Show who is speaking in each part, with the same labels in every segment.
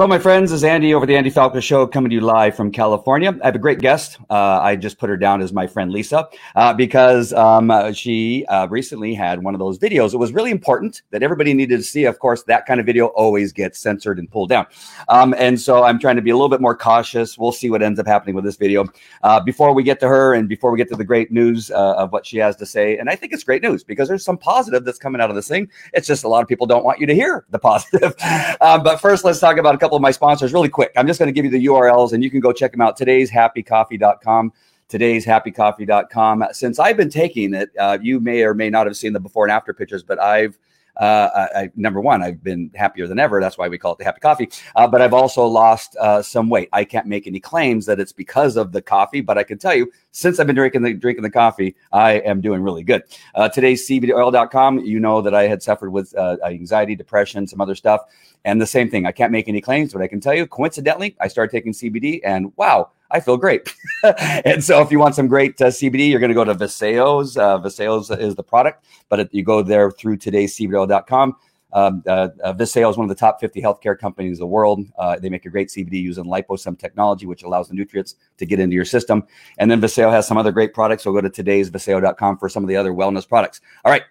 Speaker 1: Hello, my friends. This is Andy over the Andy Falco Show, coming to you live from California. I have a great guest. Uh, I just put her down as my friend Lisa uh, because um, uh, she uh, recently had one of those videos. It was really important that everybody needed to see. Of course, that kind of video always gets censored and pulled down. Um, and so I'm trying to be a little bit more cautious. We'll see what ends up happening with this video. Uh, before we get to her and before we get to the great news uh, of what she has to say, and I think it's great news because there's some positive that's coming out of this thing. It's just a lot of people don't want you to hear the positive. but first, let's talk about a couple of my sponsors really quick. I'm just going to give you the URLs and you can go check them out. Today's happycoffee.com. Today's happycoffee.com. Since I've been taking it, uh, you may or may not have seen the before and after pictures, but I've uh, I, number one, I've been happier than ever. That's why we call it the happy coffee. Uh, but I've also lost uh, some weight. I can't make any claims that it's because of the coffee, but I can tell you, since I've been drinking the drinking the coffee, I am doing really good. Uh, today's CBDoil.com. You know that I had suffered with uh, anxiety, depression, some other stuff, and the same thing. I can't make any claims, but I can tell you, coincidentally, I started taking CBD, and wow I feel great. and so, if you want some great uh, CBD, you're going to go to Vasayo's. Uh, Vasayo's is the product, but you go there through today's CBD.com. Um, uh, uh, Vasayo is one of the top 50 healthcare companies in the world. Uh, they make a great CBD using liposome technology, which allows the nutrients to get into your system. And then Vasayo has some other great products. So go to today's Vasayo.com for some of the other wellness products. All right.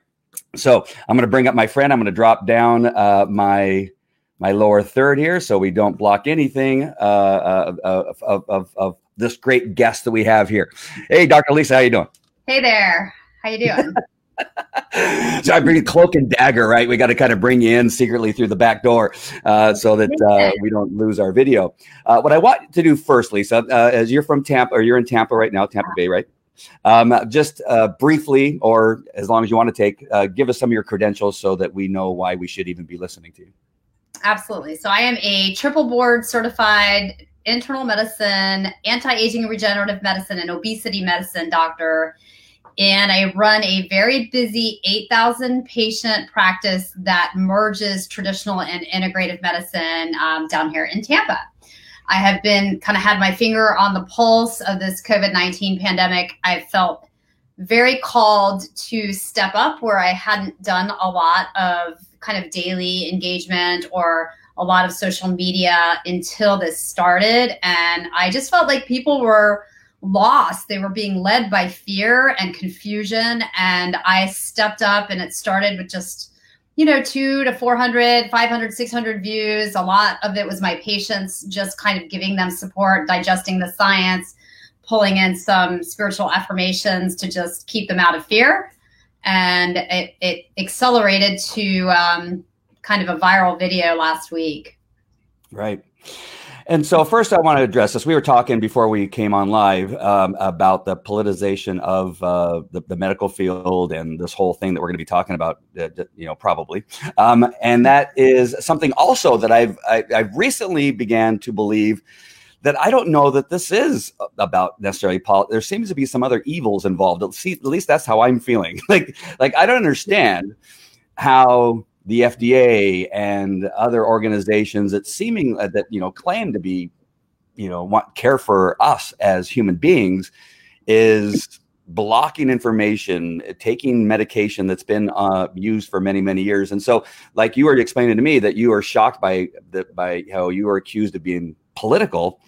Speaker 1: So I'm going to bring up my friend. I'm going to drop down uh, my my lower third here so we don't block anything uh, uh, of, of, of, of, this great guest that we have here. Hey, Dr. Lisa, how you doing?
Speaker 2: Hey there. How you doing?
Speaker 1: so I bring cloak and dagger, right? We got to kind of bring you in secretly through the back door uh, so that uh, we don't lose our video. Uh, what I want to do first, Lisa, uh, as you're from Tampa, or you're in Tampa right now, Tampa Bay, right? Um, just uh, briefly, or as long as you want to take, uh, give us some of your credentials so that we know why we should even be listening to you.
Speaker 2: Absolutely. So I am a triple board certified internal medicine, anti-aging and regenerative medicine, and obesity medicine doctor. And I run a very busy 8,000 patient practice that merges traditional and integrative medicine um, down here in Tampa. I have been kind of had my finger on the pulse of this COVID 19 pandemic. I felt very called to step up where I hadn't done a lot of kind of daily engagement or a lot of social media until this started. And I just felt like people were lost. They were being led by fear and confusion. And I stepped up and it started with just, you know, two to 400, 500, 600 views. A lot of it was my patients just kind of giving them support, digesting the science, pulling in some spiritual affirmations to just keep them out of fear and it, it accelerated to um, kind of a viral video last week.
Speaker 1: Right. And so, first, I want to address this. We were talking before we came on live um, about the politicization of uh, the, the, medical field and this whole thing that we're going to be talking about, uh, you know, probably. Um, and that is something also that I've I, have i have recently began to believe that I don't know that this is about necessarily politics. There seems to be some other evils involved. At least, at least that's how I'm feeling. like, like I don't understand how the FDA and other organizations that seeming uh, that you know claim to be you know want care for us as human beings is blocking information taking medication that's been uh, used for many many years and so like you were explaining to me that you are shocked by the, by how you were accused of being political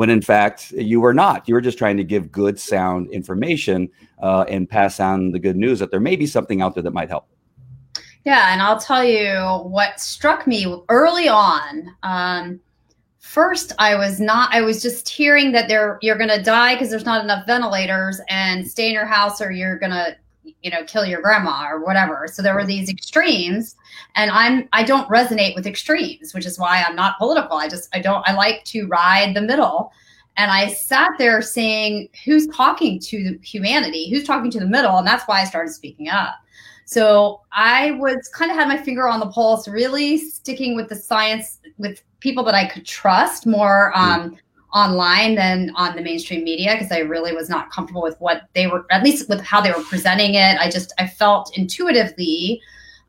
Speaker 1: when in fact you were not. You were just trying to give good sound information uh, and pass on the good news that there may be something out there that might help.
Speaker 2: Yeah and i'll tell you what struck me early on. Um, first i was not i was just hearing that there you're going to die because there's not enough ventilators and stay in your house or you're going to you know kill your grandma or whatever. So there were these extremes and i'm i don't resonate with extremes which is why i'm not political. I just i don't i like to ride the middle. And i sat there saying who's talking to humanity who's talking to the middle and that's why i started speaking up. So I was kind of had my finger on the pulse, really sticking with the science with people that I could trust more um, online than on the mainstream media because I really was not comfortable with what they were, at least with how they were presenting it. I just I felt intuitively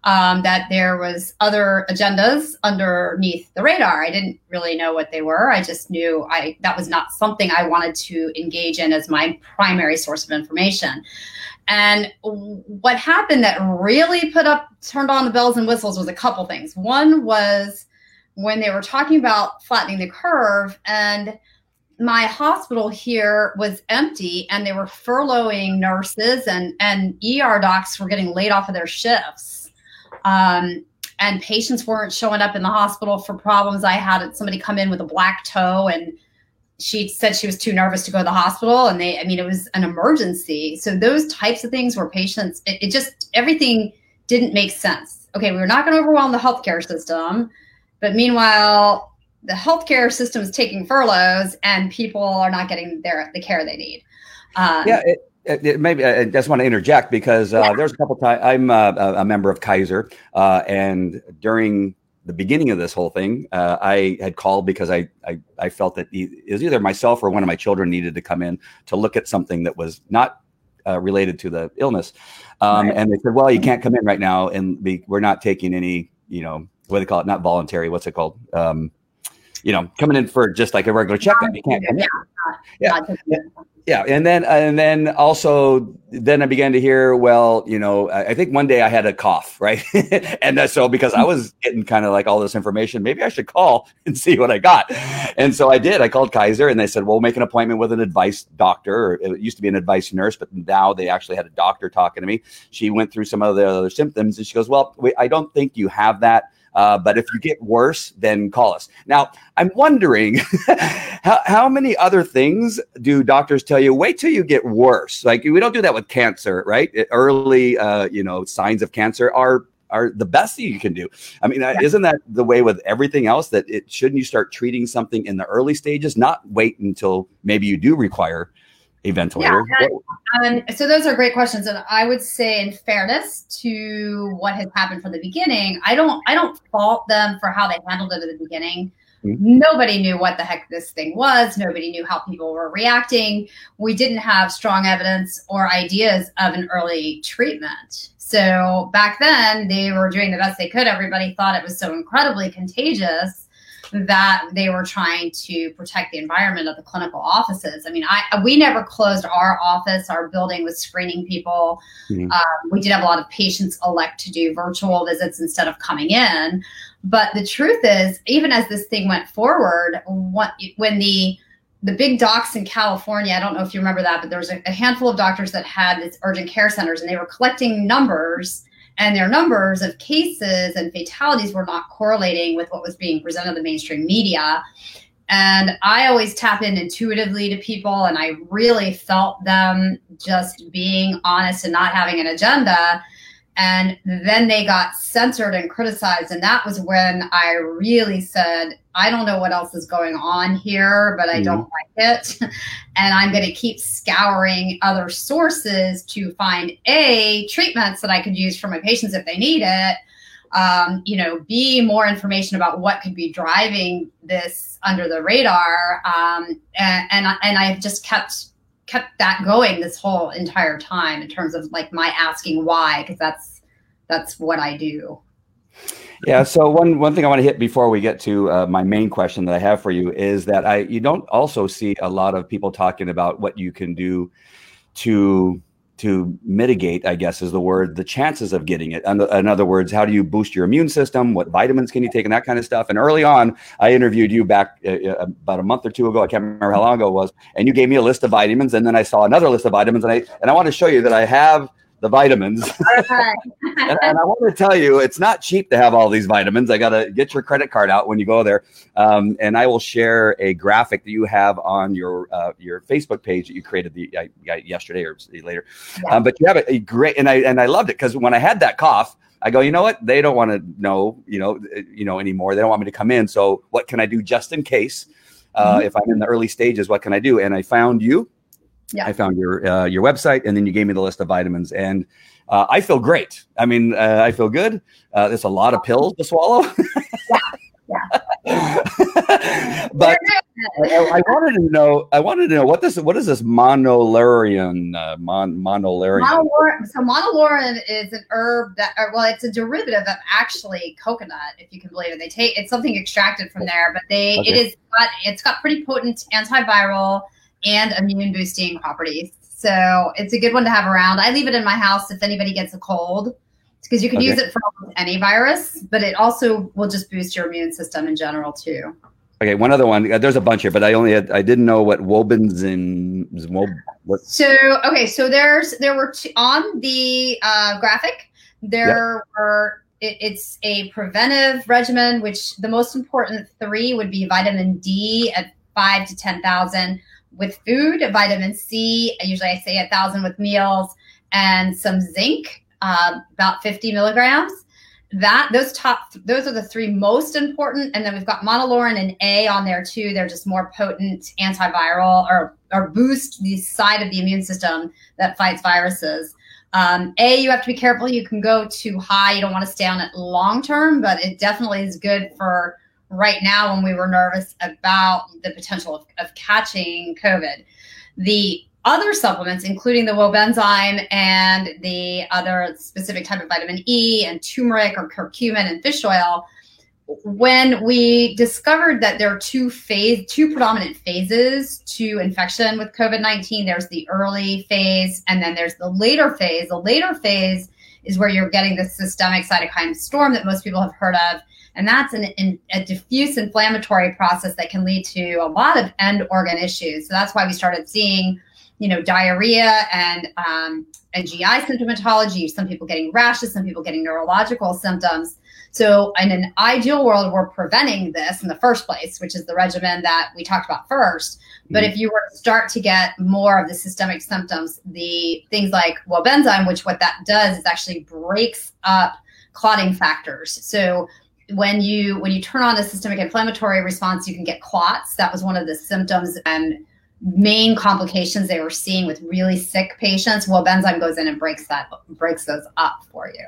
Speaker 2: um, that there was other agendas underneath the radar. I didn't really know what they were. I just knew I that was not something I wanted to engage in as my primary source of information. And what happened that really put up, turned on the bells and whistles was a couple things. One was when they were talking about flattening the curve, and my hospital here was empty, and they were furloughing nurses, and, and ER docs were getting laid off of their shifts. Um, and patients weren't showing up in the hospital for problems. I had somebody come in with a black toe and she said she was too nervous to go to the hospital and they i mean it was an emergency so those types of things where patients it, it just everything didn't make sense okay we are not going to overwhelm the healthcare system but meanwhile the healthcare system is taking furloughs and people are not getting their the care they need
Speaker 1: um, yeah it, it, maybe I just want to interject because uh, yeah. there's a couple times I'm uh, a member of Kaiser, uh, and during the beginning of this whole thing, uh, I had called because I, I, I felt that it was either myself or one of my children needed to come in to look at something that was not uh, related to the illness. Um, right. And they said, "Well, you can't come in right now, and be, we're not taking any, you know, what do they call it? Not voluntary. What's it called? Um, you know, coming in for just like a regular checkup. You can't come in. Yeah. yeah yeah and then and then also then i began to hear well you know i, think one day i had a cough right and uh, so because i was getting kind of like all this information maybe i should call and see what i got and so i did i called kaiser and they said well make an appointment with an advice doctor it used to be an advice nurse but now they actually had a doctor talking to me she went through some of the other symptoms and she goes well i don't think you have that uh, but if you get worse, then call us. Now, I'm wondering how, how many other things do doctors tell you? Wait till you get worse. Like we don't do that with cancer, right? Early, uh, you know, signs of cancer are are the best thing you can do. I mean, yeah. isn't that the way with everything else? That it shouldn't you start treating something in the early stages, not wait until maybe you do require a ventilator? Yeah,
Speaker 2: um, so those are great questions, and I would say, in fairness to what has happened from the beginning, I don't I don't fault them for how they handled it at the beginning. Mm-hmm. Nobody knew what the heck this thing was. Nobody knew how people were reacting. We didn't have strong evidence or ideas of an early treatment. So back then, they were doing the best they could. Everybody thought it was so incredibly contagious that they were trying to protect the environment of the clinical offices. I mean, I we never closed our office. Our building was screening people. Mm-hmm. Um, we did have a lot of patients elect to do virtual visits instead of coming in. But the truth is, even as this thing went forward, what, when the the big docs in California, I don't know if you remember that, but there was a, a handful of doctors that had these urgent care centers and they were collecting numbers and their numbers of cases and fatalities were not correlating with what was being presented in the mainstream media. And I always tap in intuitively to people, and I really felt them just being honest and not having an agenda. And then they got censored and criticized. And that was when I really said, I don't know what else is going on here, but I mm-hmm. don't like it. and I'm going to keep scouring other sources to find A, treatments that I could use for my patients if they need it. Um, you know, B, more information about what could be driving this under the radar. Um, and, and, and I've just kept kept that going this whole entire time in terms of like my asking why because that's that's what I do.
Speaker 1: Yeah. So one one thing I want to hit before we get to uh, my main question that I have for you is that I you don't also see a lot of people talking about what you can do to to mitigate, I guess is the word, the chances of getting it. In, other words, how do you boost your immune system? What vitamins can you take and that kind of stuff? And early on, I interviewed you back uh, uh, about a month or two ago. I can't remember how long ago it was. And you gave me a list of vitamins. And then I saw another list of vitamins. And I, and I want to show you that I have the vitamins. and, and, I want to tell you, it's not cheap to have all these vitamins. I got to get your credit card out when you go there, um, and I will share a graphic that you have on your uh, your Facebook page that you created the uh, yesterday or later. Yeah. Um, but you have a, a, great, and I and I loved it because when I had that cough. I go, you know what? They don't want to know, you know, you know anymore. They don't want me to come in. So what can I do just in case? Uh, mm-hmm. If I'm in the early stages, what can I do? And I found you yeah. I found your uh, your website, and then you gave me the list of vitamins, and uh, I feel great. I mean, uh, I feel good. Uh, there's a lot of pills to swallow. yeah. Yeah. but I, I, wanted to know. I wanted to know what this. What is this monolaurin? Uh, mon, monolaurin.
Speaker 2: monolaurin. So monolaurin is an herb that, or, well, it's a derivative of actually coconut, if you can believe it. They take it's something extracted from there, but they okay. it is got it's got pretty potent antiviral and immune boosting properties. So it's a good one to have around. I leave it in my house if anybody gets a cold because you can okay. use it for any virus, but it also will just boost your immune system in general too.
Speaker 1: Okay, one other one. There's a bunch here, but I only had I didn't know what Wobens and what.
Speaker 2: So okay, so there's there were two, on the uh, graphic. There yep. were it, it's a preventive regimen, which the most important three would be vitamin D at five to ten thousand with food, vitamin C. Usually I say a thousand with meals, and some zinc, uh, about 50 milligrams. That those top those are the three most important, and then we've got monolaurin and A on there too. They're just more potent antiviral or or boost the side of the immune system that fights viruses. Um, a, you have to be careful. You can go too high. You don't want to stay on it long term, but it definitely is good for right now when we were nervous about the potential of, of catching COVID. The other supplements, including the Wobenzym and the other specific type of vitamin E and turmeric or curcumin and fish oil, when we discovered that there are two phase, two predominant phases to infection with COVID-19, there's the early phase and then there's the later phase. The later phase is where you're getting the systemic cytokine storm that most people have heard of and that's an, an, a diffuse inflammatory process that can lead to a lot of end organ issues. So that's why we started seeing, you know, diarrhea and um, and GI symptomatology. Some people getting rashes, some people getting neurological symptoms. So in an ideal world, we're preventing this in the first place, which is the regimen that we talked about first. But mm-hmm. if you were to start to get more of the systemic symptoms, the things like Wobenzym, which what that does is actually breaks up clotting factors. So when you when you turn on a systemic inflammatory response you can get clots. That was one of the symptoms and main complications they were seeing with really sick patients. Wobenzym goes in and breaks that breaks those up for you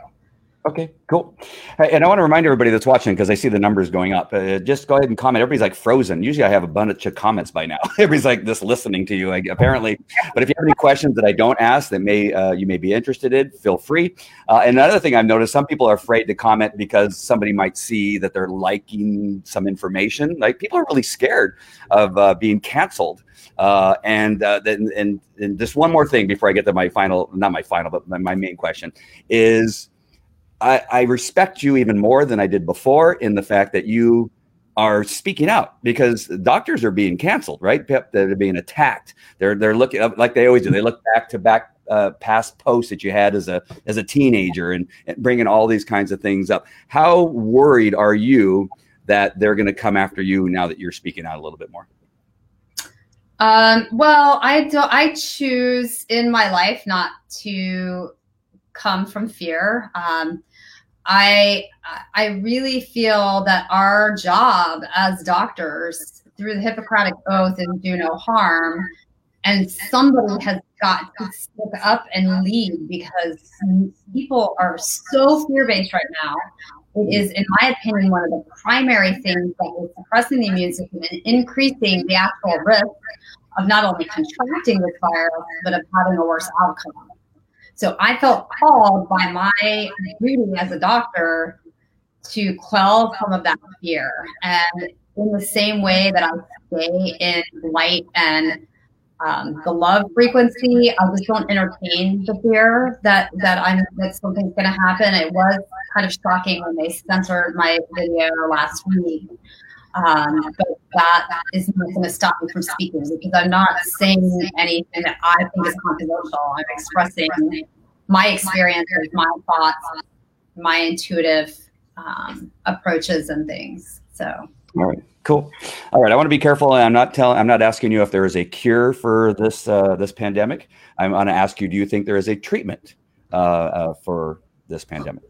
Speaker 1: Okay, cool. And I want to remind everybody that's watching because I see the numbers going up. Uh, just go ahead and comment. Everybody's like frozen. Usually, I have a bunch of comments by now. Everybody's like just listening to you, like, apparently. But if you have any questions that I don't ask that may uh, you may be interested in, feel free. Uh, and another thing I've noticed, some people are afraid to comment because somebody might see that they're liking some information. Like people are really scared of uh, being canceled. Uh, and uh, then and, and just one more thing before I get to my final, not my final, but my, my main question is I, I respect you even more than I did before in the fact that you are speaking out because doctors are being canceled, right? They're being attacked. They're they're looking like they always do. They look back to back uh, past posts that you had as a as a teenager and, and bringing all these kinds of things up. How worried are you that they're going to come after you now that you're speaking out a little bit more?
Speaker 2: Um, well, I do, I choose in my life not to come from fear. Um, I I really feel that our job as doctors through the Hippocratic oath is do no harm, and somebody has got to stick up and lead because people are so fear based right now. It is, in my opinion, one of the primary things that is suppressing the immune system and increasing the actual risk of not only contracting this virus but of having a worse outcome. So I felt called by my duty as a doctor to quell some of that fear. And in the same way that I stay in light and um, the love frequency, I just don't entertain the fear that that I'm that something's going to happen. It was kind of shocking when they censored my video last week. Um, but that is not going to stop me from speaking because I'm not saying anything that I think is controversial. I'm expressing my experiences, my thoughts, my intuitive um, approaches and things. So.
Speaker 1: All right. Cool. All right. I want to be careful. I'm not telling. I'm not asking you if there is a cure for this uh, this pandemic. I'm going to ask you: Do you think there is a treatment uh, uh, for this pandemic?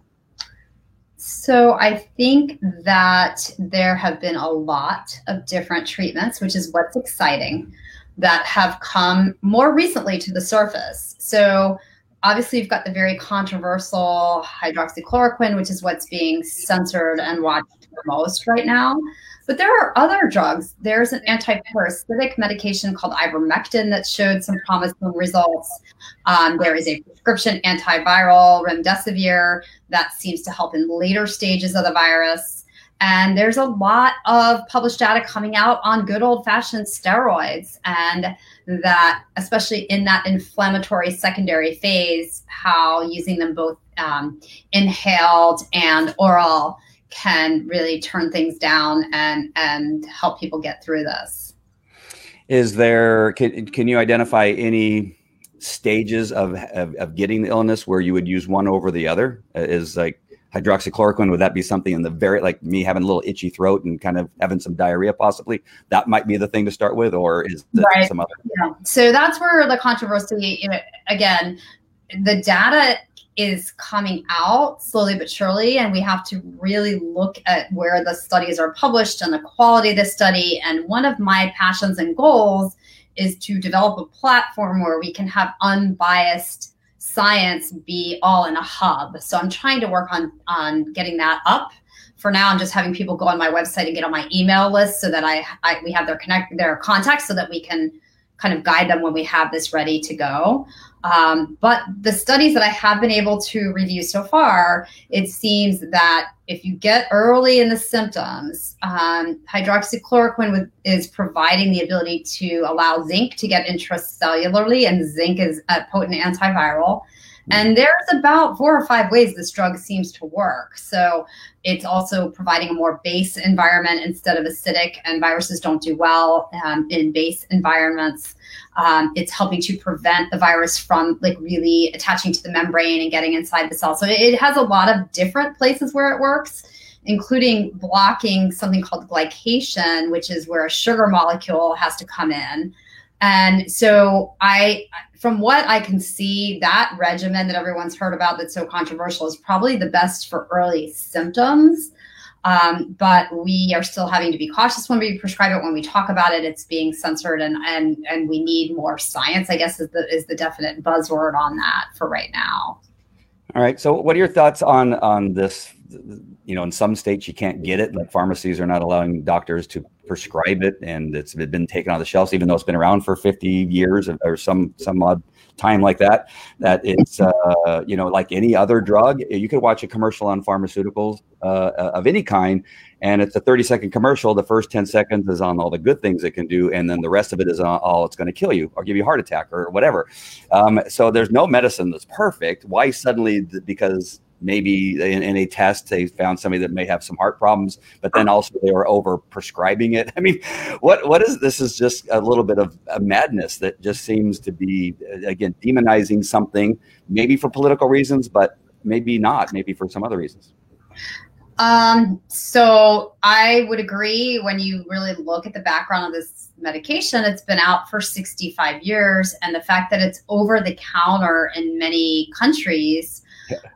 Speaker 2: So I think that there have been a lot of different treatments, which is what's exciting, that have come more recently to the surface. So obviously you've got the very controversial hydroxychloroquine, which is what's being censored and watched the most right now. But there are other drugs. There's an antiparasitic medication called ivermectin that showed some promising results. Um, there is a prescription antiviral, remdesivir, that seems to help in later stages of the virus. And there's a lot of published data coming out on good old fashioned steroids, and that, especially in that inflammatory secondary phase, how using them both um, inhaled and oral can really turn things down and and help people get through this.
Speaker 1: Is there can can you identify any stages of, of, of getting the illness where you would use one over the other? Uh, is like hydroxychloroquine would that be something in the very like me having a little itchy throat and kind of having some diarrhea possibly that might be the thing to start with or is there right. some other
Speaker 2: yeah so that's where the controversy you know, again the data is coming out slowly but surely and we have to really look at where the studies are published and the quality of the study. And one of my passions and goals is to develop a platform where we can have unbiased science be all in a hub. So i'm trying to work on on getting that up. For now i'm just having people go on my website and get on my email list so that i, I we have their connect their contacts so that we can kind of guide them when we have this ready to go um, but the studies that I have been able to review so far, it seems that if you get early in the symptoms, um, hydroxychloroquine with, is providing the ability to allow zinc to get intracellularly, and zinc is a potent antiviral. And there's about four or five ways this drug seems to work. So it's also providing a more base environment instead of acidic, and viruses don't do well um, in base environments. Um, it's helping to prevent the virus from like really attaching to the membrane and getting inside the cell. So it has a lot of different places where it works, including blocking something called glycation, which is where a sugar molecule has to come in. And so I, from what I can see, that regimen that everyone's heard about that's so controversial is probably the best for early symptoms. Um, but we are still having to be cautious when we prescribe it. When we talk about it, it's being censored, and and and we need more science. I guess is the is the definite buzzword on that for right now.
Speaker 1: All right. So, what are your thoughts on on this? You know, in some states you can't get it, but pharmacies are not allowing doctors to prescribe it, and it's been taken off the shelves, even though it's been around for 50 years or some some odd time like that. That it's uh, you know like any other drug. You could watch a commercial on pharmaceuticals uh, of any kind, and it's a 30 second commercial. The first 10 seconds is on all the good things it can do, and then the rest of it is on all it's going to kill you or give you a heart attack or whatever. Um, so there's no medicine that's perfect. Why suddenly because maybe in, in, a test they found somebody that may have some heart problems, but then also they were over prescribing it. I mean, what what is this? Is just a little bit of a madness that just seems to be again demonizing something, maybe for political reasons, but maybe not, maybe for some other reasons.
Speaker 2: Um, so I would agree when you really look at the background of this medication, it's been out for 65 years, and the fact that it's over the counter in many countries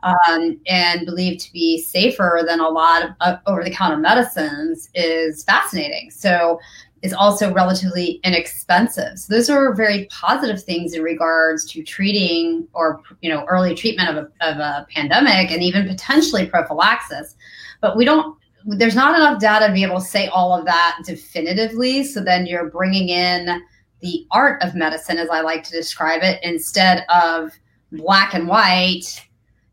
Speaker 2: um, and believed to be safer than a lot of uh, over the counter medicines is fascinating. So is also relatively inexpensive. So those are very positive things in regards to treating or you know early treatment of a, of a pandemic and even potentially prophylaxis. But we don't. There's not enough data to be able to say all of that definitively. So then you're bringing in the art of medicine, as I like to describe it, instead of black and white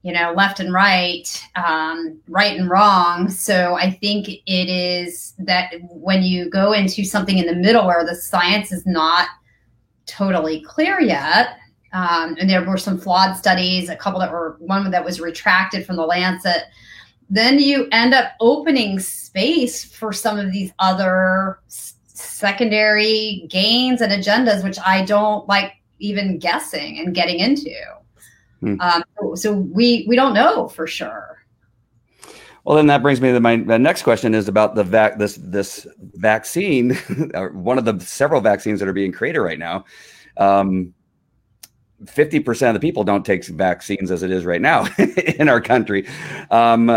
Speaker 2: you know, left and right, um, right and wrong. So I think it is that when you go into something in the middle where the science is not totally clear yet, um, and there were some flawed studies, a couple that were one that was retracted from the Lancet. Then you end up opening space for some of these other secondary gains and agendas, which I don't like even guessing and getting into. Hmm. Um, so, so we we don't know for sure.
Speaker 1: Well, then that brings me to my, my next question is about the vac this this vaccine, one of the several vaccines that are being created right now. Um, 50% of the people don't take vaccines as it is right now in our country. Um,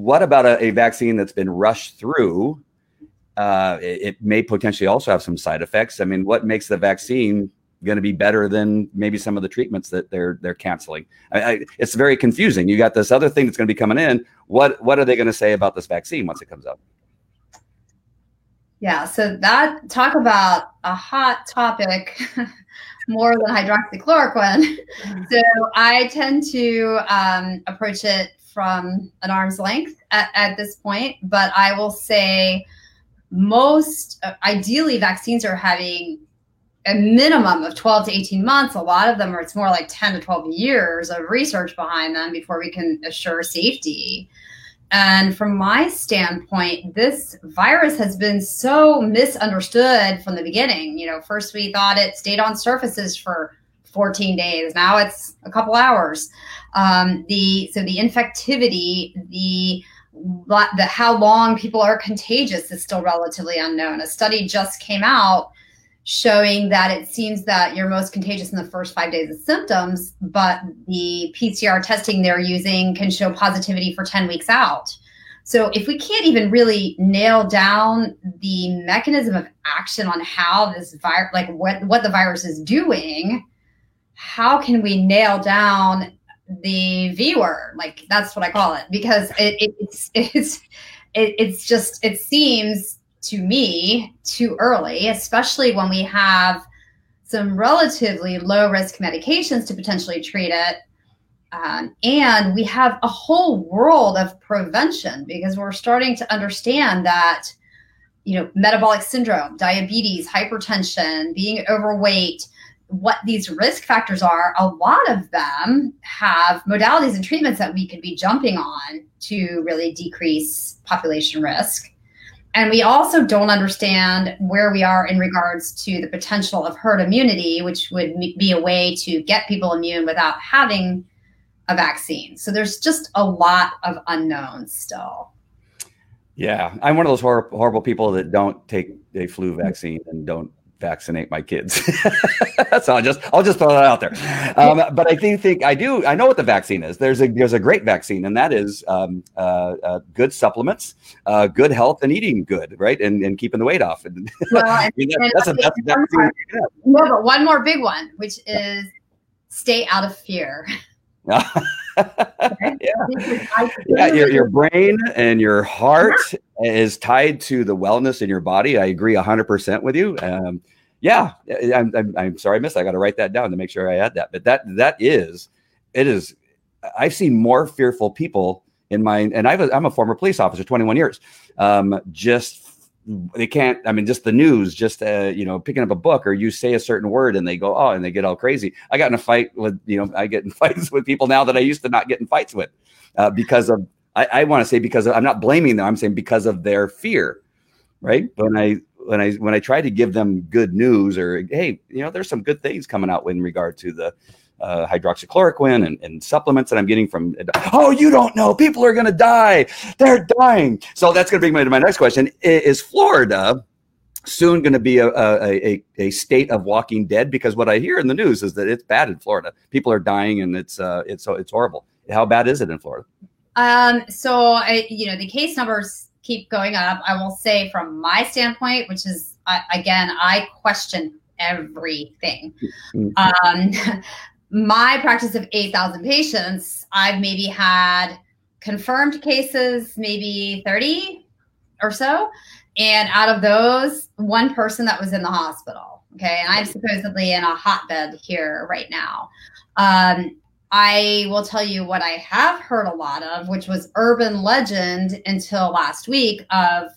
Speaker 1: what about a, a, vaccine that's been rushed through? Uh, it, it, may potentially also have some side effects. I mean, what makes the vaccine going to be better than maybe some of the treatments that they're they're canceling? I, I, it's very confusing. You got this other thing that's going to be coming in. What what are they going to say about this vaccine once it comes out?
Speaker 2: Yeah, so that talk about a hot topic more than hydroxychloroquine. so I tend to um, approach it from an arm's length at, at, this point, but I will say most uh, ideally vaccines are having a minimum of 12 to 18 months. A lot of them are, it's more like 10 to 12 years of research behind them before we can assure safety. And from my standpoint, this virus has been so misunderstood from the beginning. You know, first we thought it stayed on surfaces for 14 days. Now it's a couple hours. Um, the so the infectivity, the the how long people are contagious is still relatively unknown. A study just came out showing that it seems that you're most contagious in the first five days of symptoms, but the PCR testing they're using can show positivity for 10 weeks out. So if we can't even really nail down the mechanism of action on how this virus, like what, what the virus is doing, how can we nail down the V word? Like that's what I call it because it, it it's it's it, it's just it seems to me too early, especially when we have some relatively low risk medications to potentially treat it. Um, and we have a whole world of prevention because we're starting to understand that, you know, metabolic syndrome, diabetes, hypertension, being overweight, what these risk factors are, a lot of them have modalities and treatments that we could be jumping on to really decrease population risk. And we also don't understand where we are in regards to the potential of herd immunity, which would be a way to get people immune without having a vaccine. So there's just a lot of unknowns still.
Speaker 1: Yeah, I'm one of those hor- horrible people that don't take a flu vaccine and don't vaccinate my kids. so I'll just I'll just throw that out there. Um, but I do think I do I know what the vaccine is. There's a there's a great vaccine, and that is um, uh, uh, good supplements, uh, good health, and eating good, right, and and keeping the weight off. And, well, I mean, that, that's, a, that's
Speaker 2: a vaccine. No, but one more big one, which is stay out of fear.
Speaker 1: yeah. yeah, your, your brain and your heart is tied to the wellness in your body. I agree 100% with you. Um, yeah, I'm, I'm, I'm, sorry I missed. I got to write that down to make sure I add that. But that that is, it is. I've seen more fearful people in my, and I am a former police officer, 21 years. Um, just they can't i mean just the news just uh, you know picking up a book or you say a certain word and they go oh and they get all crazy. I got in a fight with you know i get in fights with people now that i used to not get in fights with uh, because of i, I want to say because of, i'm not blaming them i'm saying because of their fear right? When i when i when i try to give them good news or hey you know there's some good things coming out in regard to the uh, hydroxychloroquine and, and, supplements that I'm getting from. Oh, you don't know. People are going to die. They're dying. So that's going to bring me to my next question: Is Florida soon going to be a, a, a, state of Walking Dead? Because what I hear in the news is that it's bad in Florida. People are dying, and it's uh, it's it's horrible. How bad is it in Florida?
Speaker 2: Um, so I, you know, the case numbers keep going up. I will say, from my standpoint, which is uh, again, I question everything. Mm-hmm. Um, my practice of 8,000 patients, I've maybe had confirmed cases, maybe 30 or so. And out of those, one person that was in the hospital. Okay. And I'm supposedly in a hotbed here right now. Um, I will tell you what I have heard a lot of, which was urban legend until last week of,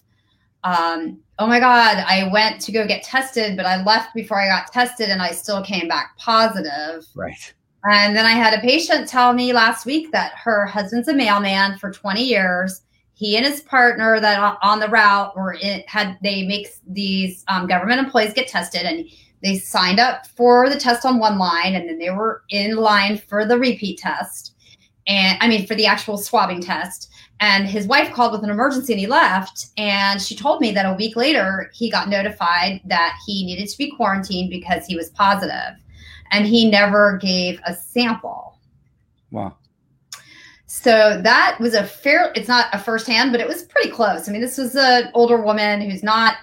Speaker 2: um, oh my God, I went to go get tested, but I left before I got tested and I still came back positive.
Speaker 1: Right.
Speaker 2: And then I had a patient tell me last week that her husband's a mailman for 20 years. He and his partner that on the route were in, had they make these um, government employees get tested and they signed up for the test on one line and then they were in line for the repeat test and i mean for the actual swabbing test and his wife called with an emergency and he left. And she told me that a week later he got notified that he needed to be quarantined because he was positive. And he never gave a sample.
Speaker 1: Wow.
Speaker 2: So that was a fair it's not a firsthand but it was pretty close. I mean this was an older woman who's not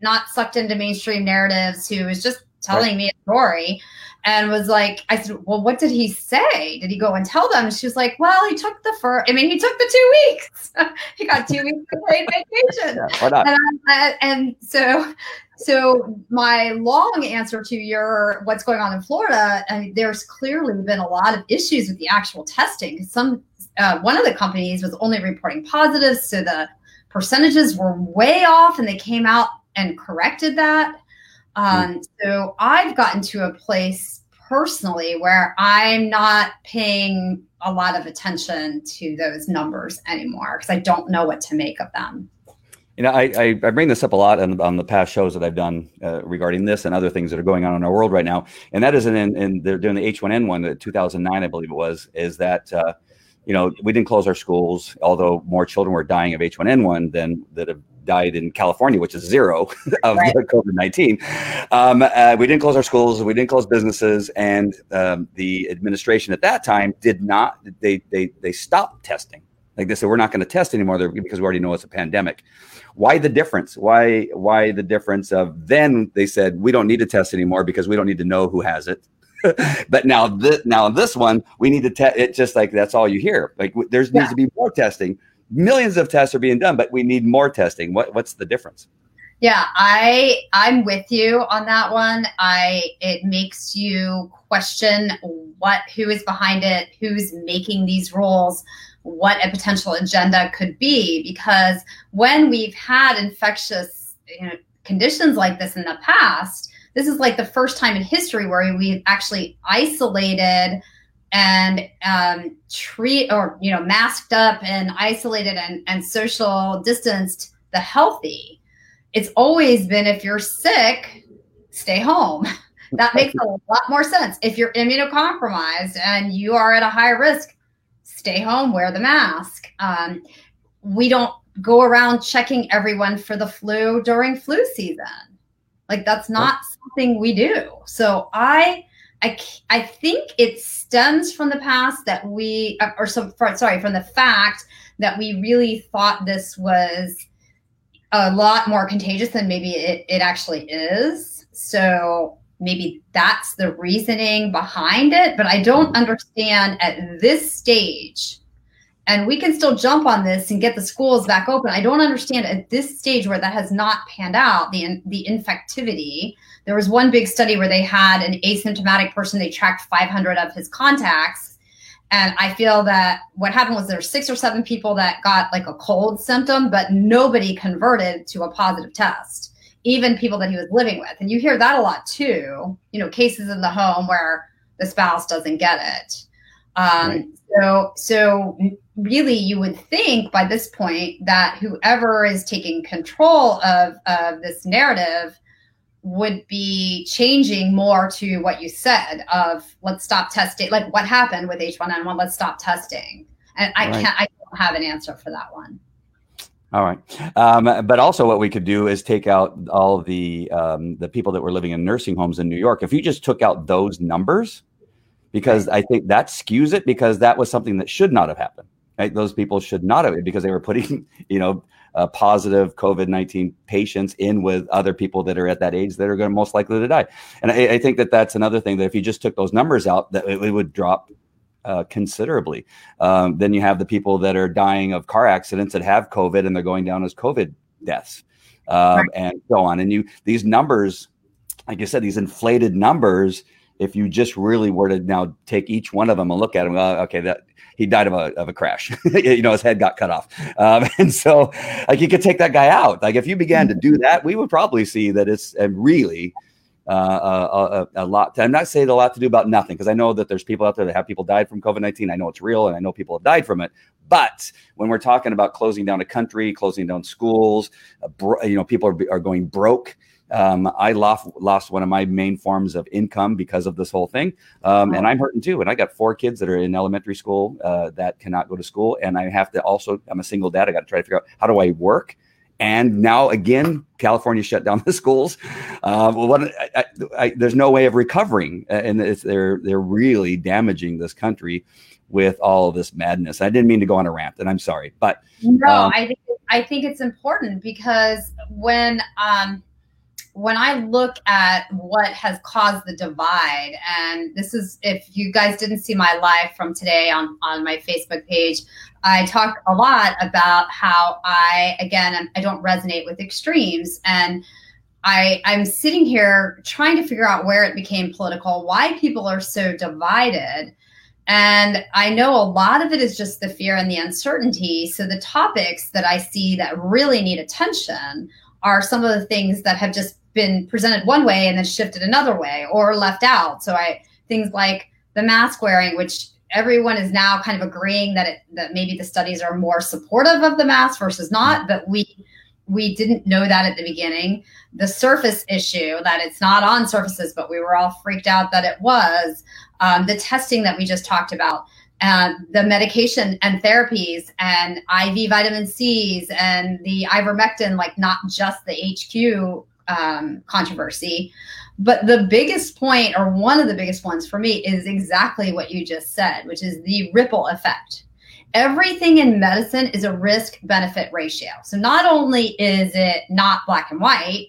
Speaker 2: not sucked into mainstream narratives who was just telling right. me a story and was like, I said, well, what did he say? Did he go and tell them? She was like, well, he took the first, I mean, he took the two weeks. he got two weeks of paid vacation. Yeah, and, I, and so, so my long answer to your what's going on in Florida, I mean, there's clearly been a lot of issues with the actual testing. Some uh, one of the companies was only reporting positives, so the percentages were way off, and they came out and corrected that. Um, so I've gotten to a place personally where I'm not paying a lot of attention to those numbers anymore because I don't know what to make of them.
Speaker 1: You know, I, I, I bring this up a lot on, on, the past shows that I've done uh, regarding this and other things that are going on in our world right now. And that is in, in they're doing the H1N1, the 2009, I believe it was, is that, uh, you know, we didn't close our schools, although more children were dying of H1N1 than that have died in California, which is zero of right. COVID 19. Um, uh, we didn't close our schools, we didn't close businesses, and um, the administration at that time did not, they, they, they stopped testing. Like they said, we're not going to test anymore because we already know it's a pandemic. Why the difference? Why why the difference of then they said we don't need to test anymore because we don't need to know who has it. but now this now this one we need to test It's just like that's all you hear. Like there's yeah. needs to be more testing millions of tests are being done, but we need more testing. What, what's the difference?
Speaker 2: Yeah, I I'm with you on that one. I it makes you question what who is behind it, who's making these rules, what a potential agenda could be because when we've had infectious you know, conditions like this in the past, this is like the first time in history where we've actually isolated and um, treat or you know masked up and isolated and, and social distanced the healthy. It's always been if you're sick stay home. That makes a lot more sense. If you're immunocompromised and you are at a high risk stay home wear the mask. Um, we don't go around checking everyone for the flu during flu season. Like that's not something we do. So i I, I think it stems from the past that we, uh, or so, for, sorry, from the fact that we really thought this was a lot more contagious than maybe it, it actually is. So maybe that's the reasoning behind it. But I don't understand at this stage, and we can still jump on this and get the schools back open. I don't understand at this stage where that has not panned out the the infectivity there was one big study where they had an asymptomatic person, they tracked 500 of his contacts. And I feel that what happened was there were six or seven people that got like a cold symptom, but nobody converted to a positive test, even people that he was living with. And you hear that a lot too, you know, cases in the home where the spouse doesn't get it. Um, right. So, so really, you would think by this point that whoever is taking control of, of this narrative would be changing more to what you said of let's stop testing like what happened with h1n1 let's stop testing. And i right. can't i don't have an answer for that one.
Speaker 1: All right. Um, but also what we could do is take out all the um, the people that were living in nursing homes in new york. If you just took out those numbers because i think that skews it because that was something that should not have happened. Right? Those people should not have because they were putting you know uh, positive COVID 19 patients in with other people that are at that age that are going to most likely to die. And I, I, think that that's another thing that if you just took those numbers out, that it, it would drop uh, considerably. Um, then you have the people that are dying of car accidents that have COVID and they're going down as COVID deaths um, right. and so on. And you, these numbers, like I said, these inflated numbers if you just really were to now take each one of them and look at them, uh, okay, that he died of a, of a crash. you know, his head got cut off. Um, and so, like, you could take that guy out. Like, if you began to do that, we would probably see that it's a really uh, a, a, a, lot. To, I'm not saying a lot to do about nothing because I know that there's people out there that have people died from COVID 19. I know it's real and I know people have died from it. But when we're talking about closing down a country, closing down schools, uh, bro- you know, people are, are going broke. Um, I lost lost one of my main forms of income because of this whole thing, um, and I'm hurting too. And I got four kids that are in elementary school uh, that cannot go to school, and I have to also. I'm a single dad. I got to try to figure out how do I work. And now again, California shut down the schools. Uh, well, what, I, I, there's no way of recovering, uh, and they're they're really damaging this country with all of this madness. I didn't mean to go on a rant, and I'm sorry, but
Speaker 2: no, um, I think I think it's important because when um, when I look at what has caused the divide, and this is if you guys didn't see my live from today on, on my Facebook page, I talk a lot about how I, again, I don't resonate with extremes. And I, I'm sitting here trying to figure out where it became political, why people are so divided. And I know a lot of it is just the fear and the uncertainty. So the topics that I see that really need attention are some of the things that have just been presented one way and then shifted another way or left out. So I things like the mask wearing, which everyone is now kind of agreeing that it, that maybe the studies are more supportive of the mask versus not, but we we didn't know that at the beginning. The surface issue that it's not on surfaces, but we were all freaked out that it was. Um, the testing that we just talked about, and the medication and therapies, and IV vitamin C's, and the ivermectin, like not just the HQ um, controversy. But the biggest point, or one of the biggest ones for me, is exactly what you just said, which is the ripple effect. Everything in medicine is a risk benefit ratio. So not only is it not black and white,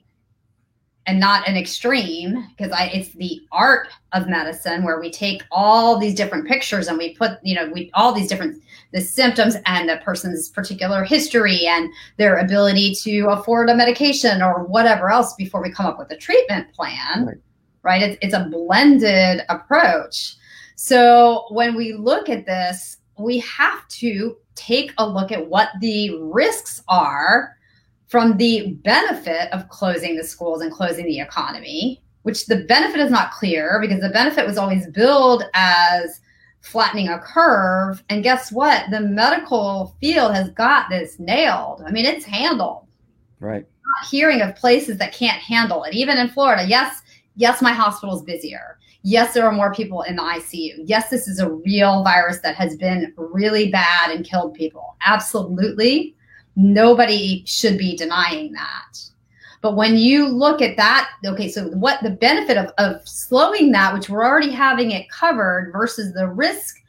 Speaker 2: and not an extreme because I it's the art of medicine where we take all these different pictures and we put you know we all these different the symptoms and the person's particular history and their ability to afford a medication or whatever else before we come up with a treatment plan right, right? It's, it's a blended approach so when we look at this we have to take a look at what the risks are from the benefit of closing the schools and closing the economy, which the benefit is not clear because the benefit was always billed as flattening a curve. And guess what? The medical field has got this nailed. I mean, it's handled.
Speaker 1: Right.
Speaker 2: Not hearing of places that can't handle it. Even in Florida, yes, yes, my hospital is busier. Yes, there are more people in the ICU. Yes, this is a real virus that has been really bad and killed people. Absolutely. Nobody should be denying that. But when you look at that, okay, so what the benefit of, of slowing that, which we're already having it covered, versus the risk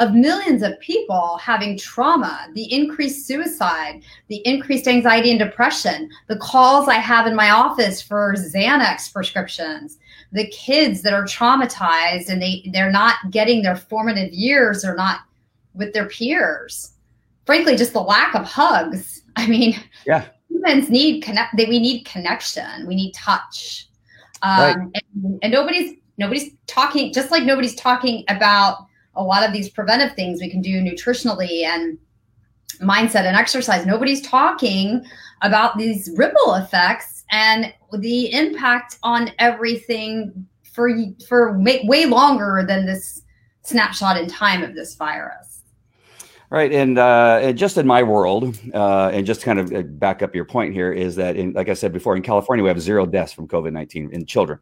Speaker 2: of millions of people having trauma, the increased suicide, the increased anxiety and depression, the calls I have in my office for Xanax prescriptions, the kids that are traumatized and they, they're not getting their formative years or not with their peers. Frankly just the lack of hugs. I mean
Speaker 1: yeah
Speaker 2: humans need connect they, we need connection we need touch. Um, right. and, and nobody's nobody's talking just like nobody's talking about a lot of these preventive things we can do nutritionally and mindset and exercise. Nobody's talking about these ripple effects and the impact on everything for for way longer than this snapshot in time of this virus
Speaker 1: Right, and, uh, just in my world, uh, and just kind of uh, back up your point here is that, in, like I said before, in California we have zero deaths from COVID nineteen in children,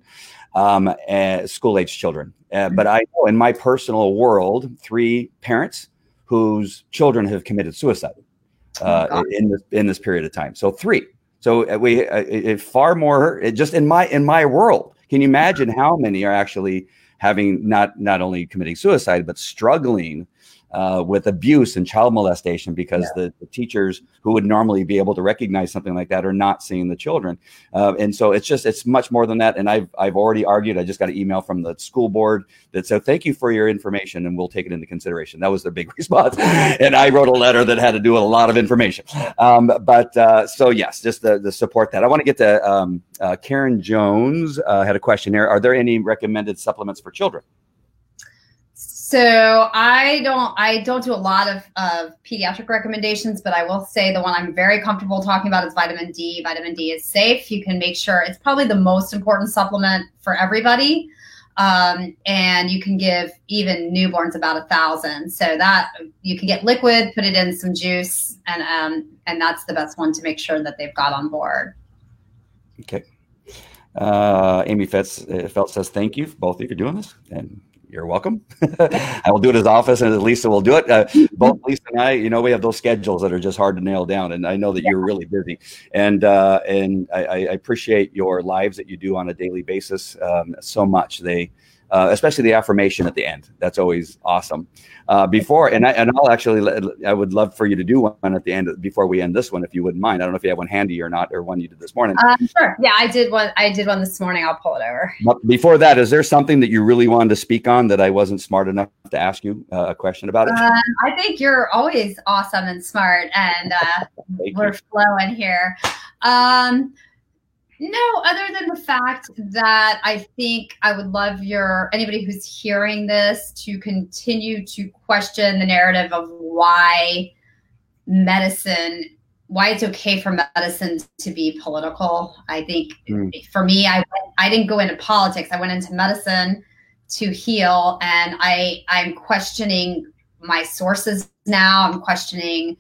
Speaker 1: um, school age children. Uh, but I know in my personal world, three parents whose children have committed suicide uh, oh in this in this period of time. So three. So uh, we it, far more just in my in my world. Can you imagine how many are actually having not not only committing suicide but struggling? Uh, with abuse and child molestation because yeah. the, the, teachers who would normally be able to recognize something like that are not seeing the children. Uh, and so it's just it's much more than that. And I've I've already argued. I just got an email from the school board that said thank you for your information and we'll take it into consideration. That was their big response. and I wrote a letter that had to do with a lot of information. Um, but uh, so yes, just the the support that I want to get to. Um, uh, Karen Jones uh, had a question here. Are there any recommended supplements for children?
Speaker 2: So I don't I don't do a lot of, of pediatric recommendations, but I will say the one I'm very comfortable talking about is vitamin D. Vitamin D is safe. You can make sure it's probably the most important supplement for everybody. Um, and you can give even newborns about a thousand. So that you can get liquid, put it in some juice, and um, and that's the best one to make sure that they've got on board.
Speaker 1: Okay. Uh, Amy Fetz, uh, Felt says thank you both of you for doing this, and you're welcome. I will do it as office and Lisa will do it. Uh, both Lisa and I, you know, we have those schedules that are just hard to nail down, and I know that you're really busy. And uh, and I, I, appreciate your lives that you do on a daily basis um, so much. They uh, especially the affirmation at the end. That's always awesome. Uh, before and I and I'll actually I would love for you to do one at the end before we end this one, if you wouldn't mind. I don't know if you have one handy or not, or one you did this morning.
Speaker 2: Um, sure. Yeah, I did one. I did one this morning. I'll pull it over.
Speaker 1: But before that, is there something that you really wanted to speak on that I wasn't smart enough to ask you uh, a question about it?
Speaker 2: Um, I think you're always awesome and smart, and uh, we're you. flowing here. Um, no, other than the fact that I think I would love your anybody who's hearing this to continue to question the narrative of why medicine, why it's okay for medicine to be political. I think mm. for me, I I didn't go into politics. I went into medicine to heal, and I I'm questioning my sources now. I'm questioning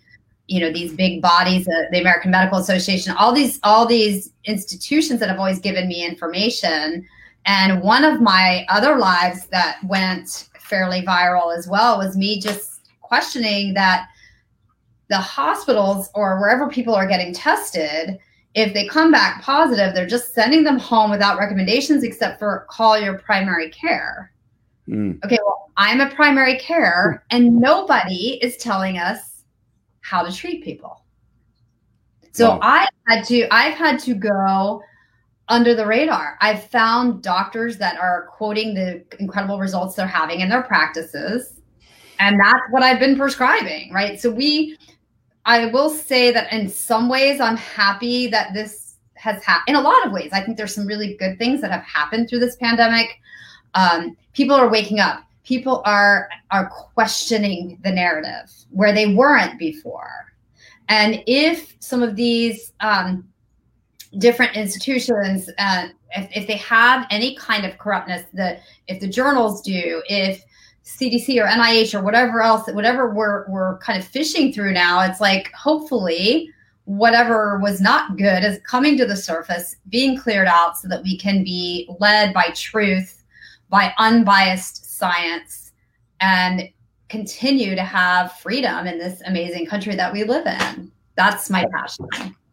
Speaker 2: you know these big bodies uh, the american medical association all these all these institutions that have always given me information and one of my other lives that went fairly viral as well was me just questioning that the hospitals or wherever people are getting tested if they come back positive they're just sending them home without recommendations except for call your primary care mm. okay well i'm a primary care and nobody is telling us how to treat people. So wow. I had to I've had to go under the radar. I've found doctors that are quoting the incredible results they're having in their practices. And that's what I've been prescribing, right? So we I will say that in some ways I'm happy that this has happened. In a lot of ways, I think there's some really good things that have happened through this pandemic. Um, people are waking up people are are questioning the narrative where they weren't before. And if some of these um, different institutions uh, if, if they have any kind of corruptness that if the journals do if cdc or nih or whatever else whatever we're, we're kind of fishing through now it's like hopefully whatever was not good is coming to the surface being cleared out so that we can be led by truth by unbiased science and continue to have freedom in this amazing country that we live in. That's my passion.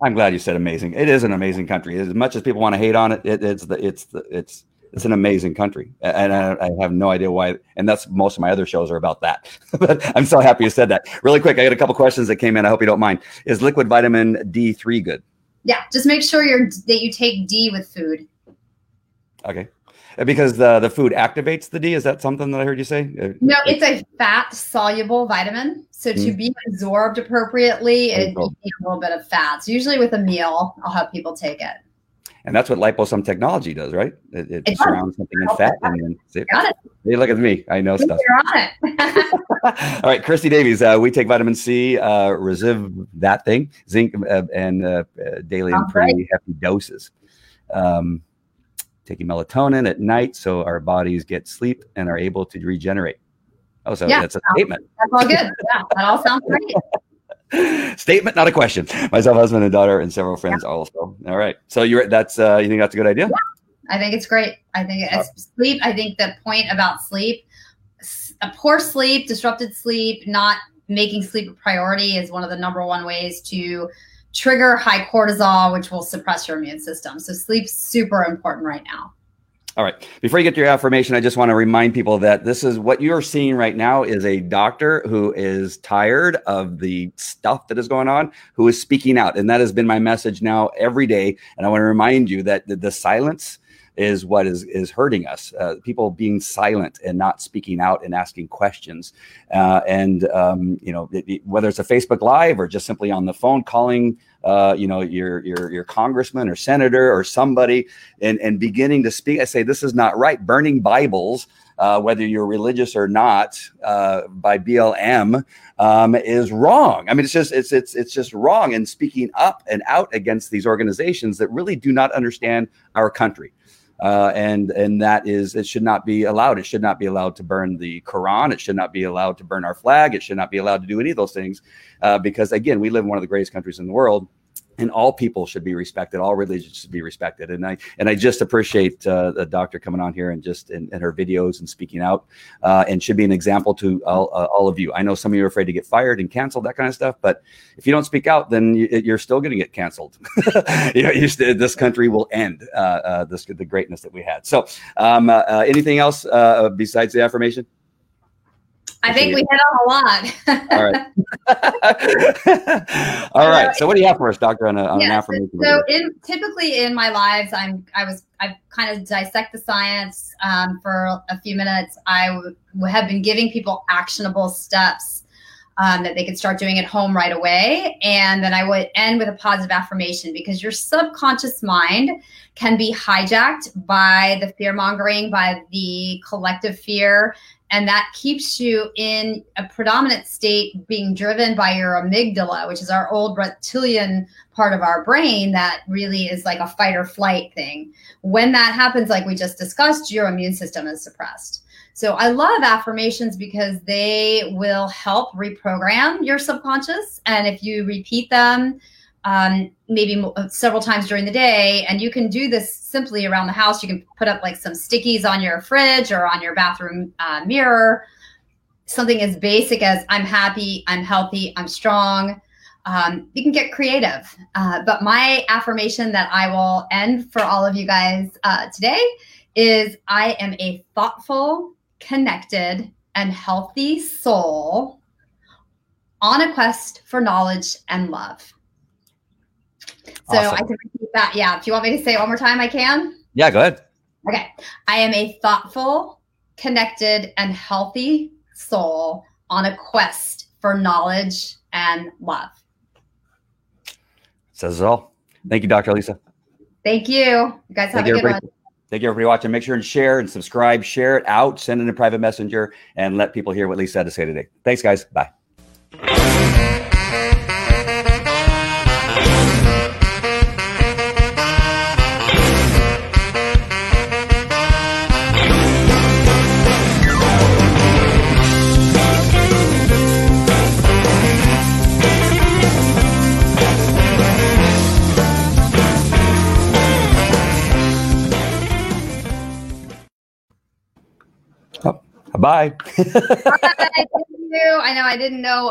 Speaker 1: I'm glad you said amazing. It is an amazing country. As much as people want to hate on it, it it's the it's the it's it's an amazing country, and I, I, have no idea why. And that's most of my other shows are about that. but I'm so happy you said that. Really quick, I got a couple questions that came in. I hope you don't mind. Is liquid vitamin D3 good?
Speaker 2: Yeah, just make sure you're that you take D with food.
Speaker 1: Okay, because the the food activates the D. Is that something that I heard you say? Uh,
Speaker 2: no, it's a fat soluble vitamin. So to mm. be absorbed appropriately, it needs a little bit of fats. Usually with a meal, I'll have people take it.
Speaker 1: And that's what liposome technology does, right? It, it, it surrounds something in fat. And then, it. Hey, look at me. I know stuff. You're on it. All right, Christy Davies. Uh, we take vitamin C, uh, Resiv, that thing, zinc, uh, and uh, uh daily in pretty right. hefty doses. Um, taking melatonin at night so our bodies get sleep and are able to regenerate. Oh, so yeah, that's a statement.
Speaker 2: That's all good. Yeah, that all sounds great.
Speaker 1: statement, not a question. Myself, husband, and daughter, and several friends yeah. also. All right. So you're that's uh, you think that's a good idea?
Speaker 2: Yeah, I think it's great. I think it's sleep. I think the point about sleep, a poor sleep, disrupted sleep, not making sleep a priority is one of the number one ways to trigger high cortisol, which will suppress your immune system. So sleep's super important right now.
Speaker 1: All right. Before you get to your affirmation, I just want to remind people that this is what you're seeing right now is a doctor who is tired of the stuff that is going on, who is speaking out. And that has been my message now every day. And I want to remind you that the, the silence is what is is hurting us. Uh, people being silent and not speaking out and asking questions, uh, and um, you know it, it, whether it's a Facebook Live or just simply on the phone calling, uh, you know your your your congressman or senator or somebody, and and beginning to speak. I say this is not right. Burning Bibles. Uh, whether you're religious or not, uh, by BLM um, is wrong. I mean, it's just it's it's it's just wrong. And speaking up and out against these organizations that really do not understand our country uh, and and that is it should not be allowed. It should not be allowed to burn the Quran. It should not be allowed to burn our flag. It should not be allowed to do any of those things uh, because again, we live in one of the greatest countries in the world and all people should be respected. All religions should be respected. And I and I just appreciate uh, the doctor coming on here and just in, in her videos and speaking out, uh, and should be an example to all, uh, all of you. I know some of you are afraid to get fired and canceled, that kind of stuff. But if you don't speak out, then you, are still going to get canceled. you know, this country will end uh, uh, this the greatness that we had. So, um, uh, anything else besides the affirmation?
Speaker 2: I think we hit on a lot.
Speaker 1: All right. All right. So, what do you have for us, Doctor, on, a, on an affirmation?
Speaker 2: So, in, typically in my lives, I'm I was I kind of dissect the science um, for a few minutes. I w- have been giving people actionable steps um, that they could start doing at home right away, and then I would end with a positive affirmation because your subconscious mind can be hijacked by the fear mongering, by the collective fear and that keeps you in a predominant state being driven by your amygdala which is our old reptilian part of our brain that really is like a fight or flight thing. When that happens like we just discussed your immune system is suppressed. So i love affirmations because they will help reprogram your subconscious. And if you repeat them um, maybe uh, several times during the day. And you can do this simply around the house. You can put up like some stickies on your fridge or on your bathroom uh, mirror. Something as basic as I'm happy, I'm healthy, I'm strong. Um, you can get creative. Uh, but my affirmation that I will end for all of you guys uh, today is I am a thoughtful, connected, and healthy soul on a quest for knowledge and love. So awesome. I can repeat that. Yeah. If you want me to say it one more time, I can.
Speaker 1: Yeah, go ahead.
Speaker 2: Okay. I am a thoughtful, connected, and healthy soul on a quest for knowledge and love.
Speaker 1: Says it all. Thank you, Dr. Lisa.
Speaker 2: Thank you. You guys have Thank a good one.
Speaker 1: Thank you, everybody watching. Make sure and share and subscribe, share it out, send it in a private messenger, and let people hear what Lisa had to say today. Thanks, guys. Bye. Bye. Bye.
Speaker 2: Thank you. I know I didn't know